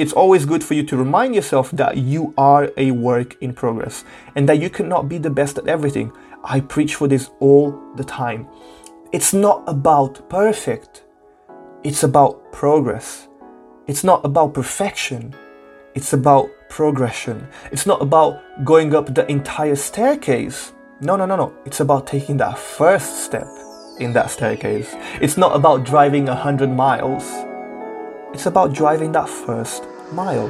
it's always good for you to remind yourself that you are a work in progress and that you cannot be the best at everything. I preach for this all the time. It's not about perfect, it's about progress. It's not about perfection, it's about progression. It's not about going up the entire staircase. No, no, no, no. It's about taking that first step in that staircase. It's not about driving a hundred miles. It's about driving that first mile.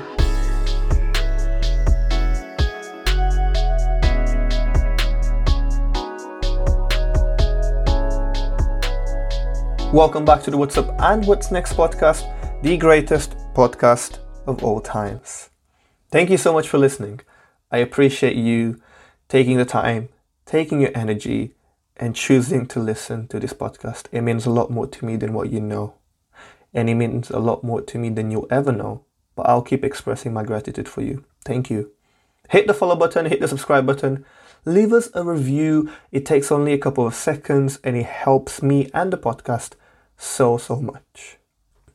Welcome back to the What's Up and What's Next podcast, the greatest podcast of all times. Thank you so much for listening. I appreciate you taking the time, taking your energy, and choosing to listen to this podcast. It means a lot more to me than what you know and it means a lot more to me than you'll ever know. But I'll keep expressing my gratitude for you. Thank you. Hit the follow button, hit the subscribe button, leave us a review. It takes only a couple of seconds and it helps me and the podcast so, so much.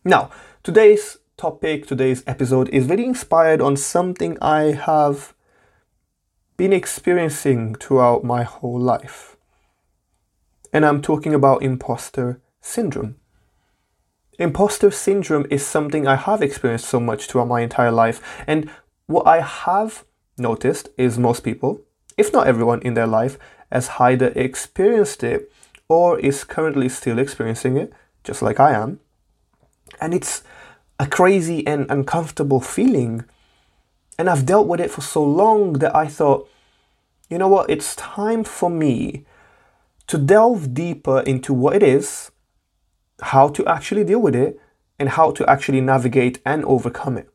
Now, today's topic, today's episode is really inspired on something I have been experiencing throughout my whole life. And I'm talking about imposter syndrome. Imposter syndrome is something I have experienced so much throughout my entire life. And what I have noticed is most people, if not everyone in their life, has either experienced it or is currently still experiencing it, just like I am. And it's a crazy and uncomfortable feeling. And I've dealt with it for so long that I thought, you know what, it's time for me to delve deeper into what it is how to actually deal with it and how to actually navigate and overcome it.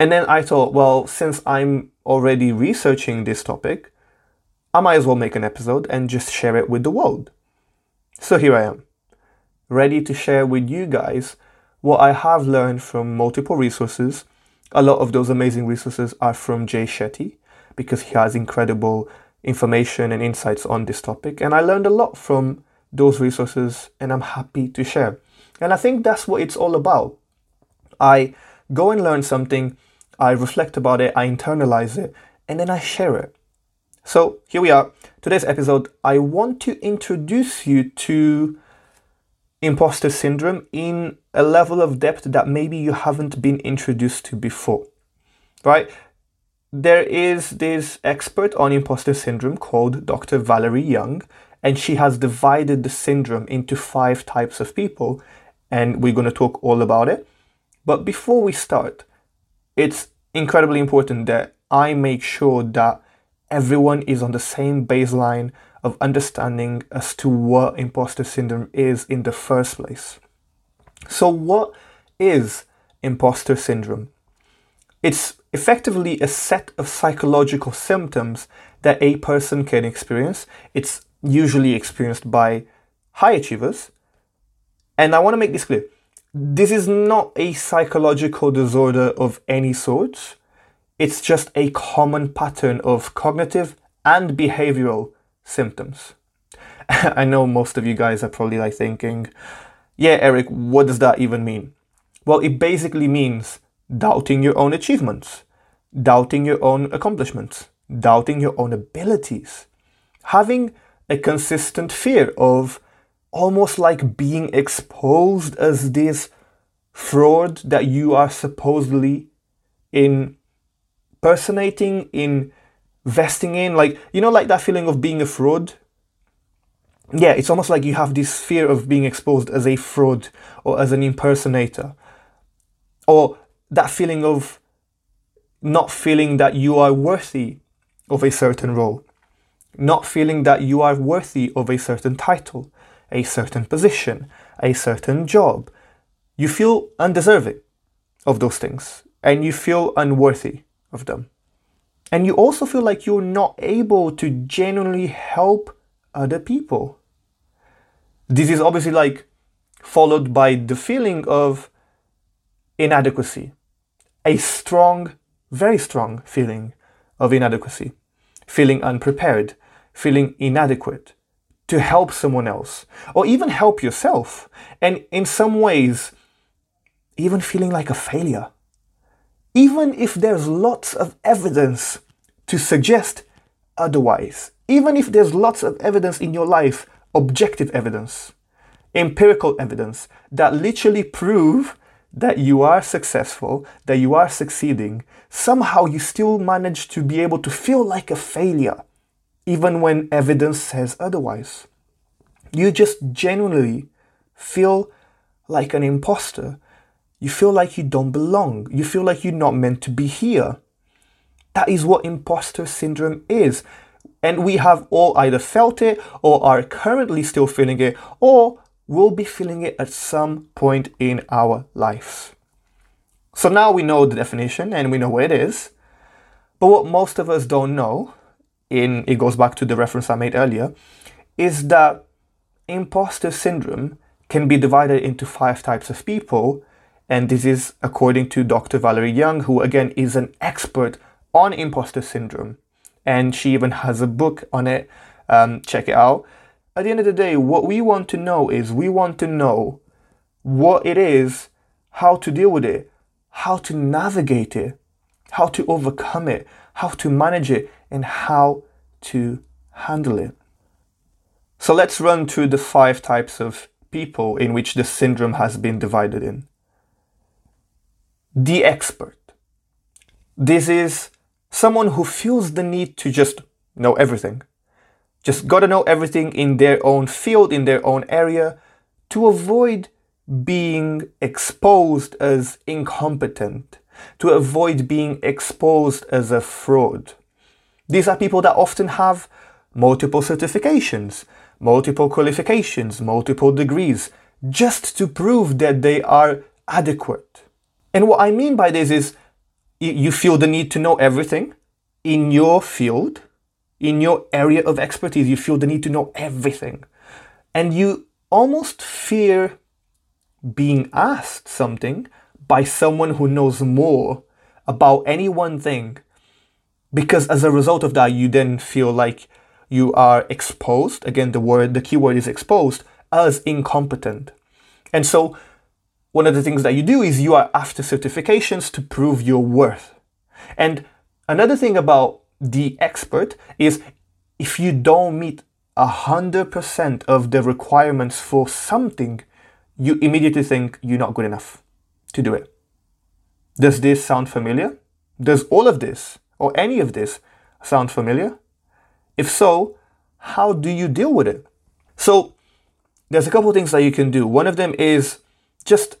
And then I thought, well, since I'm already researching this topic, I might as well make an episode and just share it with the world. So here I am, ready to share with you guys what I have learned from multiple resources. A lot of those amazing resources are from Jay Shetty because he has incredible information and insights on this topic. And I learned a lot from those resources and I'm happy to share. And I think that's what it's all about. I go and learn something, I reflect about it, I internalize it, and then I share it. So here we are. Today's episode, I want to introduce you to imposter syndrome in a level of depth that maybe you haven't been introduced to before. Right? There is this expert on imposter syndrome called Dr. Valerie Young, and she has divided the syndrome into five types of people, and we're going to talk all about it. But before we start, it's incredibly important that I make sure that everyone is on the same baseline of understanding as to what imposter syndrome is in the first place. So, what is imposter syndrome? It's effectively a set of psychological symptoms that a person can experience. It's usually experienced by high achievers. And I want to make this clear this is not a psychological disorder of any sort, it's just a common pattern of cognitive and behavioral symptoms. I know most of you guys are probably like thinking, yeah, Eric, what does that even mean? Well, it basically means doubting your own achievements, doubting your own accomplishments, doubting your own abilities, having a consistent fear of almost like being exposed as this fraud that you are supposedly impersonating, in investing in. Like, you know, like that feeling of being a fraud? Yeah, it's almost like you have this fear of being exposed as a fraud or as an impersonator. Or that feeling of not feeling that you are worthy of a certain role not feeling that you are worthy of a certain title, a certain position, a certain job. You feel undeserving of those things and you feel unworthy of them. And you also feel like you're not able to genuinely help other people. This is obviously like followed by the feeling of inadequacy, a strong, very strong feeling of inadequacy, feeling unprepared, feeling inadequate to help someone else or even help yourself. And in some ways, even feeling like a failure. even if there's lots of evidence to suggest otherwise, even if there's lots of evidence in your life, objective evidence, empirical evidence that literally prove that you are successful, that you are succeeding, somehow you still manage to be able to feel like a failure, even when evidence says otherwise. You just genuinely feel like an imposter. You feel like you don't belong. You feel like you're not meant to be here. That is what imposter syndrome is. And we have all either felt it or are currently still feeling it or will be feeling it at some point in our lives. So now we know the definition and we know where it is. But what most of us don't know, in it goes back to the reference I made earlier, is that imposter syndrome can be divided into five types of people. And this is according to Dr. Valerie Young, who again is an expert on imposter syndrome. And she even has a book on it. Um, check it out at the end of the day, what we want to know is we want to know what it is, how to deal with it, how to navigate it, how to overcome it, how to manage it, and how to handle it. So let's run through the five types of people in which the syndrome has been divided in. The expert. This is someone who feels the need to just know everything just got to know everything in their own field, in their own area, to avoid being exposed as incompetent, to avoid being exposed as a fraud. These are people that often have multiple certifications, multiple qualifications, multiple degrees, just to prove that they are adequate. And what I mean by this is you feel the need to know everything in your field in your area of expertise, you feel the need to know everything. And you almost fear being asked something by someone who knows more about any one thing. Because as a result of that, you then feel like you are exposed. Again, the word, the keyword is exposed as incompetent. And so, one of the things that you do is you are after certifications to prove your worth. And another thing about the expert is if you don't meet 100% of the requirements for something, you immediately think you're not good enough to do it. Does this sound familiar? Does all of this or any of this sound familiar? If so, how do you deal with it? So, there's a couple things that you can do. One of them is just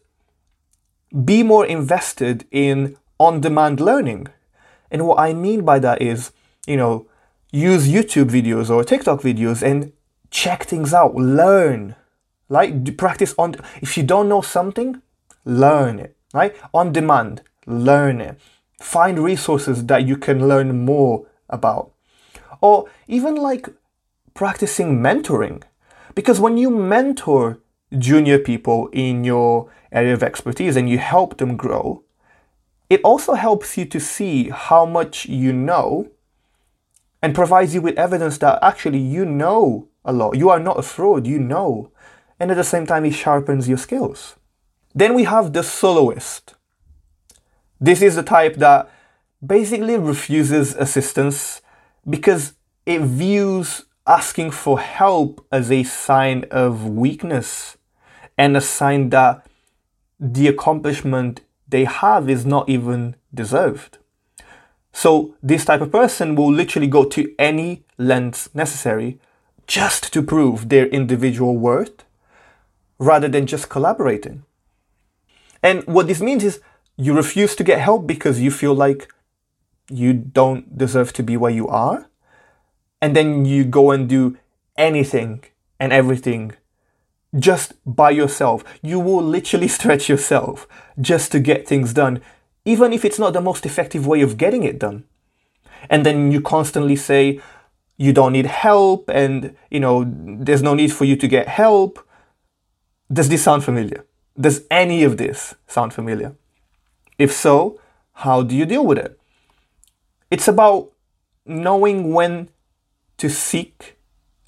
be more invested in on demand learning. And what I mean by that is, you know, use YouTube videos or TikTok videos and check things out, learn, like practice on. If you don't know something, learn it, right? On demand, learn it. Find resources that you can learn more about. Or even like practicing mentoring. Because when you mentor junior people in your area of expertise and you help them grow, it also helps you to see how much you know and provides you with evidence that actually you know a lot. You are not a fraud, you know. And at the same time, it sharpens your skills. Then we have the soloist. This is the type that basically refuses assistance because it views asking for help as a sign of weakness and a sign that the accomplishment they have is not even deserved. So this type of person will literally go to any lengths necessary just to prove their individual worth rather than just collaborating. And what this means is you refuse to get help because you feel like you don't deserve to be where you are. And then you go and do anything and everything just by yourself. You will literally stretch yourself just to get things done, even if it's not the most effective way of getting it done. And then you constantly say, you don't need help and, you know, there's no need for you to get help. Does this sound familiar? Does any of this sound familiar? If so, how do you deal with it? It's about knowing when to seek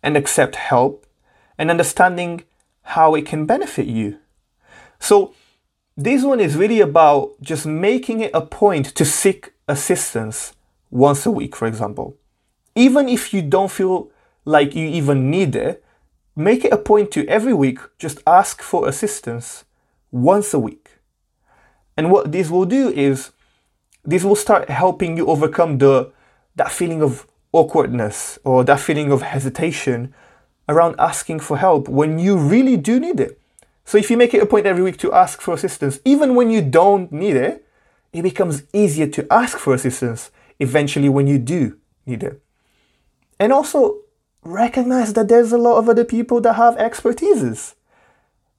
and accept help and understanding how it can benefit you. So, this one is really about just making it a point to seek assistance once a week, for example. Even if you don't feel like you even need it, make it a point to every week just ask for assistance once a week. And what this will do is this will start helping you overcome the that feeling of awkwardness or that feeling of hesitation around asking for help when you really do need it. So if you make it a point every week to ask for assistance, even when you don't need it, it becomes easier to ask for assistance eventually when you do need it. And also recognize that there's a lot of other people that have expertises.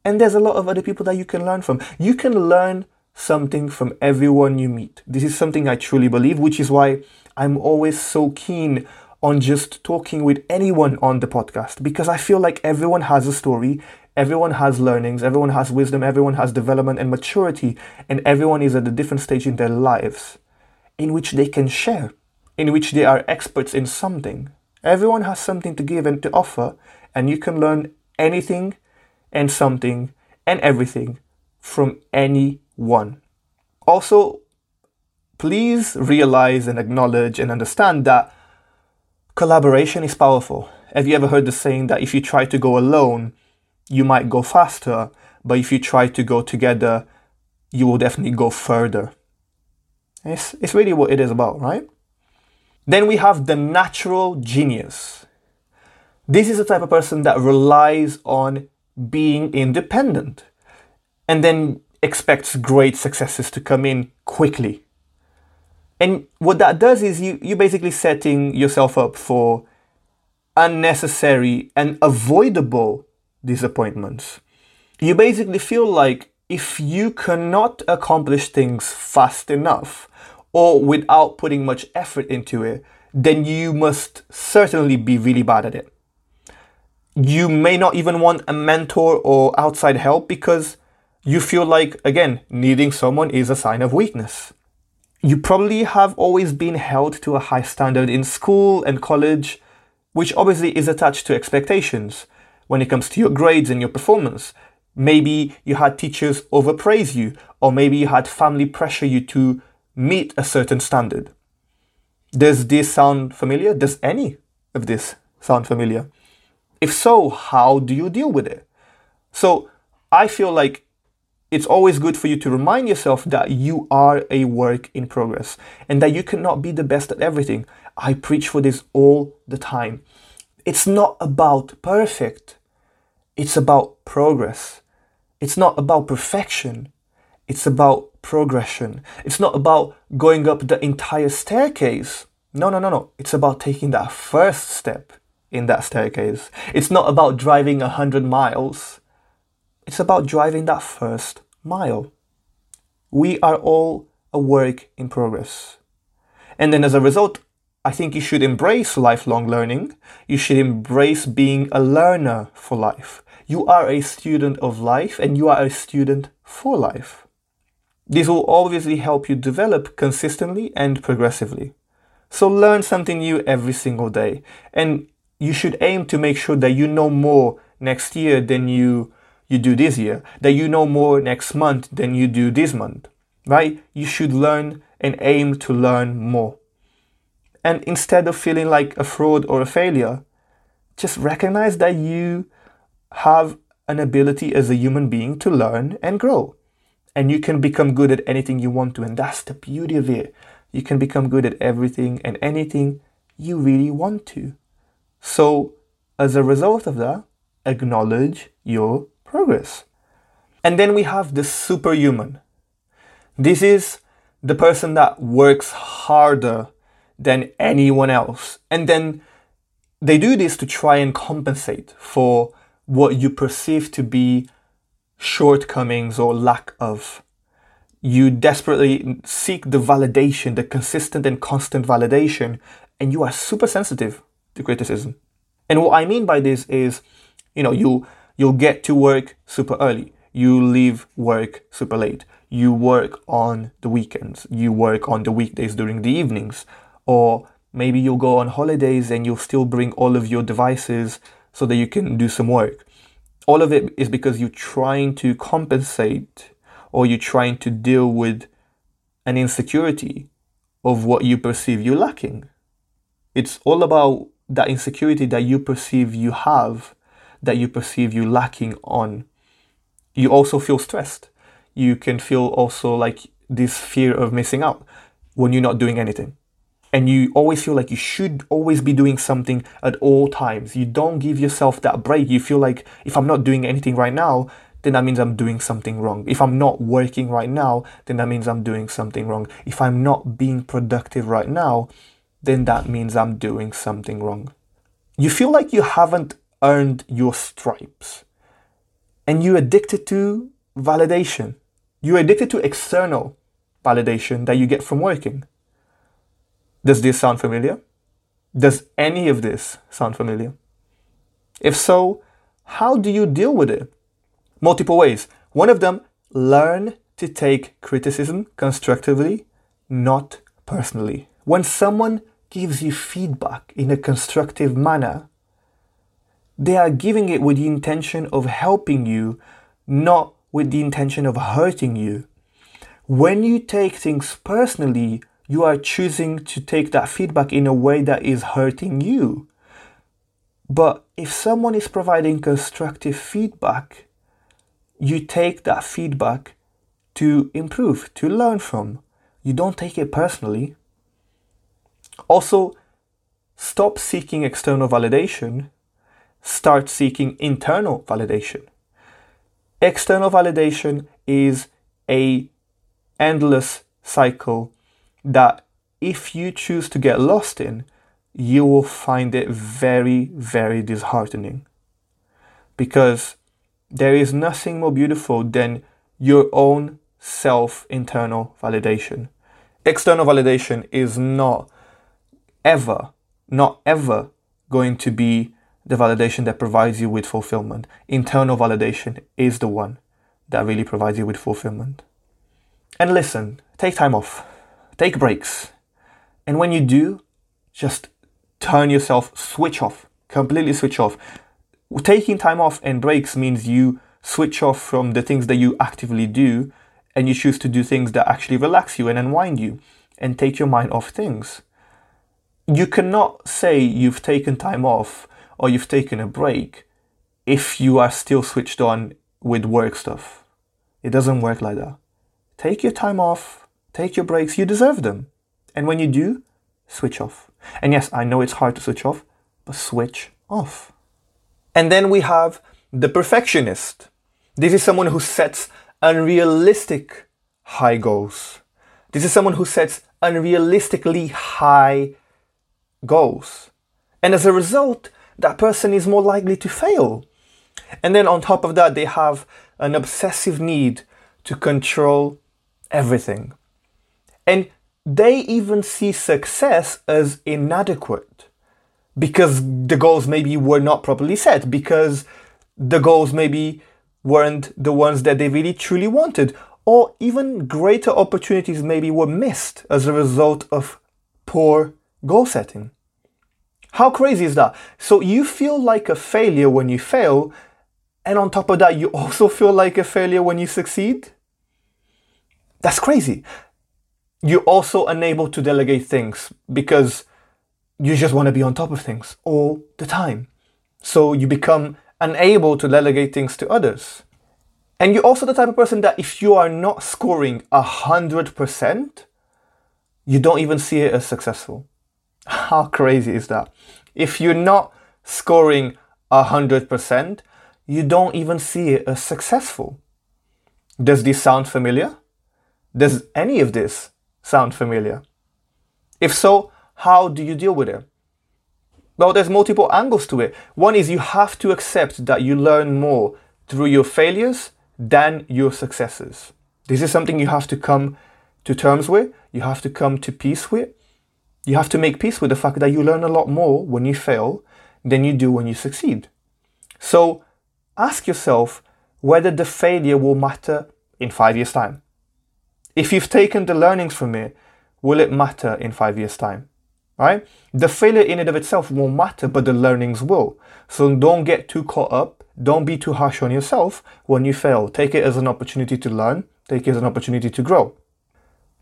And there's a lot of other people that you can learn from. You can learn something from everyone you meet. This is something I truly believe, which is why I'm always so keen on just talking with anyone on the podcast because I feel like everyone has a story, everyone has learnings, everyone has wisdom, everyone has development and maturity, and everyone is at a different stage in their lives in which they can share, in which they are experts in something. Everyone has something to give and to offer, and you can learn anything and something and everything from anyone. Also, please realize and acknowledge and understand that collaboration is powerful. Have you ever heard the saying that if you try to go alone, you might go faster, but if you try to go together, you will definitely go further. It's, it's really what it is about, right? Then we have the natural genius. This is the type of person that relies on being independent and then expects great successes to come in quickly. And what that does is you, you're basically setting yourself up for unnecessary and avoidable disappointments. You basically feel like if you cannot accomplish things fast enough or without putting much effort into it, then you must certainly be really bad at it. You may not even want a mentor or outside help because you feel like, again, needing someone is a sign of weakness. You probably have always been held to a high standard in school and college, which obviously is attached to expectations when it comes to your grades and your performance. Maybe you had teachers overpraise you, or maybe you had family pressure you to meet a certain standard. Does this sound familiar? Does any of this sound familiar? If so, how do you deal with it? So I feel like it's always good for you to remind yourself that you are a work in progress and that you cannot be the best at everything. I preach for this all the time. It's not about perfect, it's about progress. It's not about perfection, it's about progression. It's not about going up the entire staircase. No, no, no, no. It's about taking that first step in that staircase. It's not about driving a hundred miles. It's about driving that first mile. We are all a work in progress. And then as a result, I think you should embrace lifelong learning. You should embrace being a learner for life. You are a student of life and you are a student for life. This will obviously help you develop consistently and progressively. So learn something new every single day. And you should aim to make sure that you know more next year than you you do this year, that you know more next month than you do this month, right? You should learn and aim to learn more. And instead of feeling like a fraud or a failure, just recognize that you have an ability as a human being to learn and grow. And you can become good at anything you want to. And that's the beauty of it. You can become good at everything and anything you really want to. So, as a result of that, acknowledge your progress. And then we have the superhuman. This is the person that works harder than anyone else. And then they do this to try and compensate for what you perceive to be shortcomings or lack of. You desperately seek the validation, the consistent and constant validation, and you are super sensitive to criticism. And what I mean by this is, you know, you you'll get to work super early. You leave work super late. You work on the weekends. You work on the weekdays during the evenings. Or maybe you'll go on holidays and you'll still bring all of your devices so that you can do some work. All of it is because you're trying to compensate or you're trying to deal with an insecurity of what you perceive you're lacking. It's all about that insecurity that you perceive you have, that you perceive you lacking on. You also feel stressed. You can feel also like this fear of missing out when you're not doing anything. And you always feel like you should always be doing something at all times. You don't give yourself that break. You feel like if I'm not doing anything right now, then that means I'm doing something wrong. If I'm not working right now, then that means I'm doing something wrong. If I'm not being productive right now, then that means I'm doing something wrong. You feel like you haven't earned your stripes. And you're addicted to validation. You're addicted to external validation that you get from working. Does this sound familiar? Does any of this sound familiar? If so, how do you deal with it? Multiple ways. One of them, learn to take criticism constructively, not personally. When someone gives you feedback in a constructive manner, they are giving it with the intention of helping you, not with the intention of hurting you. When you take things personally, you are choosing to take that feedback in a way that is hurting you. But if someone is providing constructive feedback, you take that feedback to improve, to learn from. You don't take it personally. Also, stop seeking external validation, start seeking internal validation. External validation is a endless cycle that if you choose to get lost in, you will find it very, very disheartening. Because there is nothing more beautiful than your own self internal validation. External validation is not ever, not ever going to be the validation that provides you with fulfillment. Internal validation is the one that really provides you with fulfillment. And listen, take time off, take breaks. And when you do, just turn yourself, switch off, completely switch off. Taking time off and breaks means you switch off from the things that you actively do and you choose to do things that actually relax you and unwind you and take your mind off things you cannot say you've taken time off or you've taken a break if you are still switched on with work stuff. It doesn't work like that. Take your time off, take your breaks, you deserve them. And when you do, switch off. And yes, I know it's hard to switch off, but switch off. And then we have the perfectionist. This is someone who sets unrealistic high goals. This is someone who sets unrealistically high goals. And as a result, that person is more likely to fail. And then on top of that, they have an obsessive need to control everything. And they even see success as inadequate because the goals maybe were not properly set, because the goals maybe weren't the ones that they really truly wanted, or even greater opportunities maybe were missed as a result of poor goal setting. How crazy is that? So you feel like a failure when you fail, and on top of that, you also feel like a failure when you succeed? That's crazy. You're also unable to delegate things because you just want to be on top of things all the time. So you become unable to delegate things to others. And you're also the type of person that if you are not scoring 100%, you don't even see it as successful. How crazy is that? If you're not scoring 100%, you don't even see it as successful. Does this sound familiar? Does any of this sound familiar? If so, how do you deal with it? Well, there's multiple angles to it. One is you have to accept that you learn more through your failures than your successes. This is something you have to come to terms with, you have to come to peace with, you have to make peace with the fact that you learn a lot more when you fail than you do when you succeed. So ask yourself whether the failure will matter in five years' time. If you've taken the learnings from it, will it matter in five years' time? Right? The failure in and of itself won't matter, but the learnings will. So don't get too caught up. Don't be too harsh on yourself when you fail. Take it as an opportunity to learn, take it as an opportunity to grow.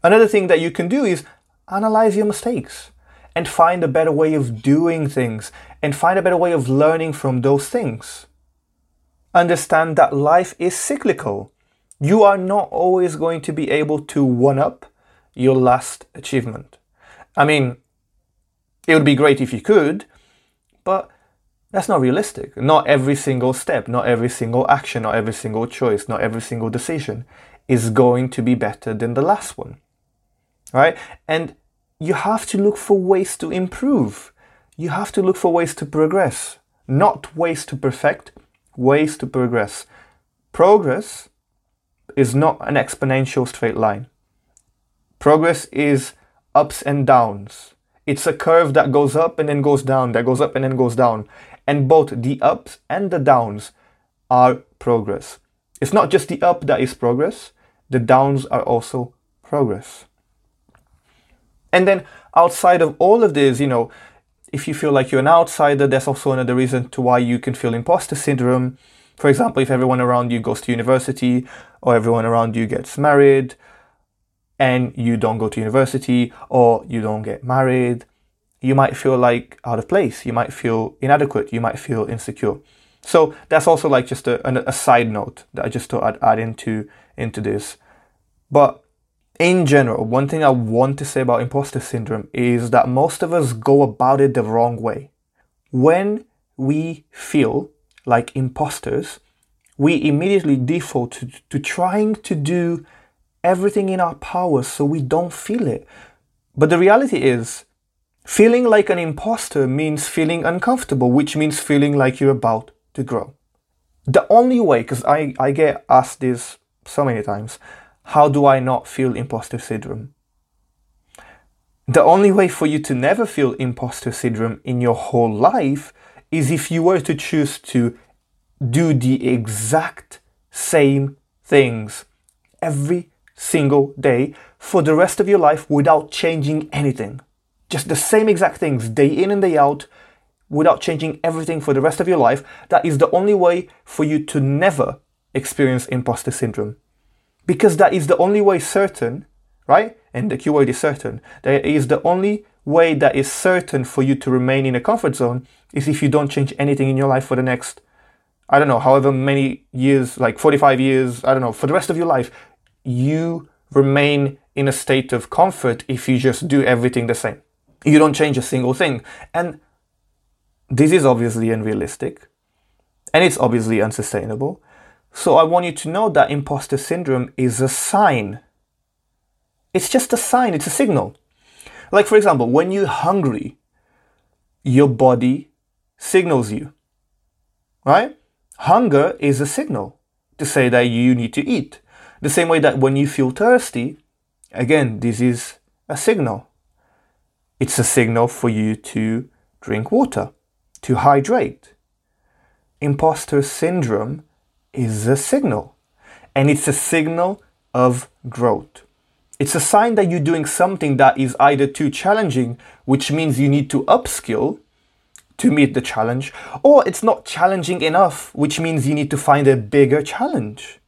Another thing that you can do is analyze your mistakes and find a better way of doing things and find a better way of learning from those things. Understand that life is cyclical. You are not always going to be able to one up your last achievement. I mean, it would be great if you could, but that's not realistic. Not every single step, not every single action, not every single choice, not every single decision is going to be better than the last one. Right? And you have to look for ways to improve. You have to look for ways to progress, not ways to perfect, ways to progress. Progress is not an exponential straight line. Progress is ups and downs. It's a curve that goes up and then goes down, that goes up and then goes down. And both the ups and the downs are progress. It's not just the up that is progress, the downs are also progress. And then outside of all of this, you know, if you feel like you're an outsider, that's also another reason to why you can feel imposter syndrome. For example, if everyone around you goes to university or everyone around you gets married and you don't go to university or you don't get married, you might feel like out of place. You might feel inadequate. You might feel insecure. So that's also like just a, a side note that I just thought I'd add into, into this. But in general, one thing I want to say about imposter syndrome is that most of us go about it the wrong way. When we feel like imposters, we immediately default to, to trying to do everything in our power so we don't feel it. But the reality is, feeling like an imposter means feeling uncomfortable, which means feeling like you're about to grow. The only way, because I, I get asked this so many times, how do I not feel imposter syndrome? The only way for you to never feel imposter syndrome in your whole life is if you were to choose to do the exact same things every single day for the rest of your life without changing anything. Just the same exact things day in and day out without changing everything for the rest of your life. That is the only way for you to never experience imposter syndrome because that is the only way certain, right? And the keyword is certain. That is the only way that is certain for you to remain in a comfort zone is if you don't change anything in your life for the next, I don't know, however many years, like 45 years, I don't know, for the rest of your life, you remain in a state of comfort if you just do everything the same. You don't change a single thing. And this is obviously unrealistic and it's obviously unsustainable. So I want you to know that imposter syndrome is a sign. It's just a sign, it's a signal. Like, for example, when you're hungry, your body signals you, right? Hunger is a signal to say that you need to eat. The same way that when you feel thirsty, again, this is a signal. It's a signal for you to drink water, to hydrate. Imposter syndrome is a signal, and it's a signal of growth. It's a sign that you're doing something that is either too challenging, which means you need to upskill to meet the challenge, or it's not challenging enough, which means you need to find a bigger challenge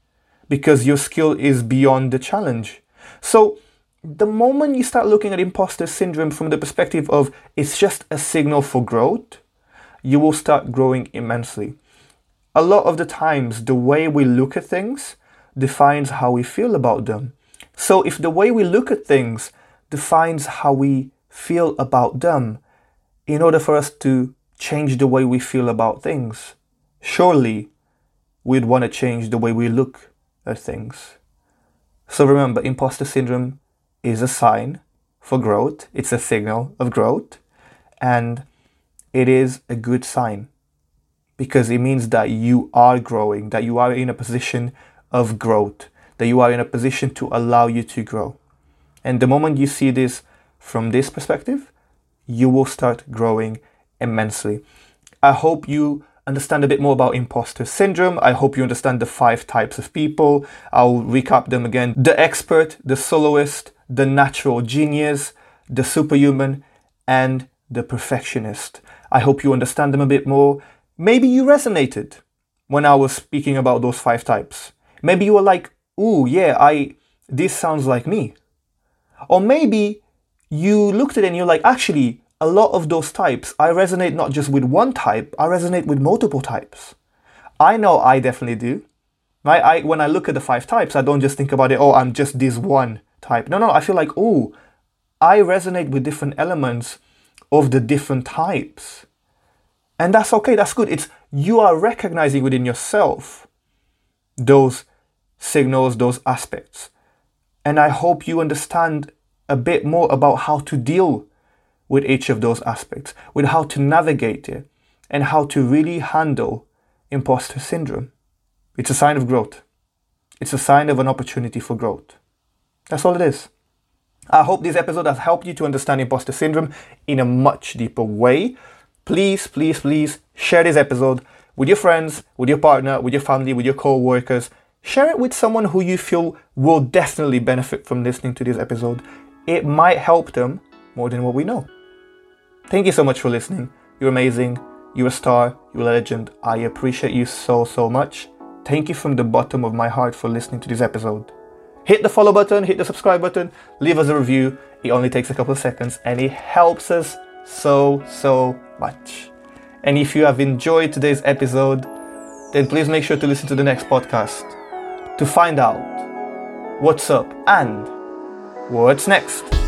because your skill is beyond the challenge. So, the moment you start looking at imposter syndrome from the perspective of it's just a signal for growth, you will start growing immensely a lot of the times the way we look at things defines how we feel about them. So if the way we look at things defines how we feel about them, in order for us to change the way we feel about things, surely we'd want to change the way we look at things. So remember, imposter syndrome is a sign for growth, it's a signal of growth, and it is a good sign because it means that you are growing, that you are in a position of growth, that you are in a position to allow you to grow. And the moment you see this from this perspective, you will start growing immensely. I hope you understand a bit more about imposter syndrome. I hope you understand the five types of people. I'll recap them again the expert, the soloist, the natural genius, the superhuman, and the perfectionist. I hope you understand them a bit more Maybe you resonated when I was speaking about those five types. Maybe you were like, ooh, yeah, I this sounds like me. Or maybe you looked at it and you're like, actually, a lot of those types, I resonate not just with one type, I resonate with multiple types. I know I definitely do. Right? I when I look at the five types, I don't just think about it, oh, I'm just this one type. No, no, I feel like, oh, I resonate with different elements of the different types. And that's okay, that's good. It's you are recognizing within yourself those signals, those aspects. And I hope you understand a bit more about how to deal with each of those aspects, with how to navigate it, and how to really handle imposter syndrome. It's a sign of growth. It's a sign of an opportunity for growth. That's all it is. I hope this episode has helped you to understand imposter syndrome in a much deeper way. Please, please, please share this episode with your friends, with your partner, with your family, with your co workers. Share it with someone who you feel will definitely benefit from listening to this episode. It might help them more than what we know. Thank you so much for listening. You're amazing. You're a star. You're a legend. I appreciate you so, so much. Thank you from the bottom of my heart for listening to this episode. Hit the follow button, hit the subscribe button, leave us a review. It only takes a couple of seconds and it helps us so, so much. And if you have enjoyed today's episode, then please make sure to listen to the next podcast to find out what's up and what's next.